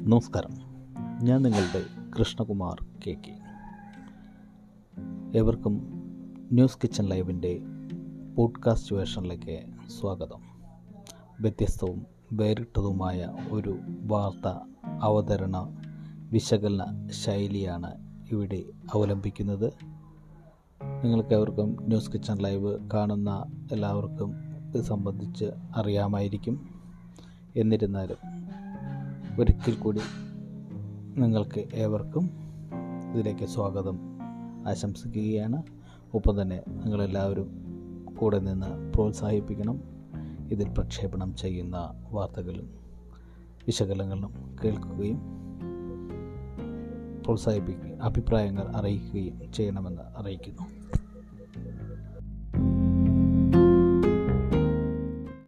നമസ്കാരം. ഞാൻ നിങ്ങളുടെ കൃഷ്ണകുമാർ കെ കെ. ഏവർക്കും ന്യൂസ് കിച്ചൺ ലൈവിന്റെ പോഡ്കാസ്റ്റ് വേർഷനിലേക്ക് സ്വാഗതം. വ്യത്യസ്തവും വേറിട്ടതുമായ ഒരു വാർത്ത അവതരണ വിശകലന ശൈലിയാണ് ഇവിടെ അവലംബിക്കുന്നത്. നിങ്ങൾക്ക് ഏവർക്കും ന്യൂസ് കിച്ചൺ ലൈവ് കാണുന്ന എല്ലാവർക്കും ഇത് സംബന്ധിച്ച് അറിയാമായിരിക്കും. എന്നിരുന്നാലും ഒരിക്കൽ കൂടി നിങ്ങൾക്ക് ഏവർക്കും ഇതിലേക്ക് സ്വാഗതം. ആശംസിക്കുകയാണ്. ഒപ്പം തന്നെ നിങ്ങളെല്ലാവരും കൂടെ നിന്ന് പ്രോത്സാഹിപ്പിക്കണം. ഇതിൽ പ്രക്ഷേപണം ചെയ്യുന്ന വാർത്തകളും വിശകലനങ്ങളും കേൾക്കുകയും പ്രോത്സാഹിപ്പിക്കുകയും അഭിപ്രായങ്ങൾ അറിയിക്കുകയും ചെയ്യണമെന്ന് അറിയിക്കുന്നു.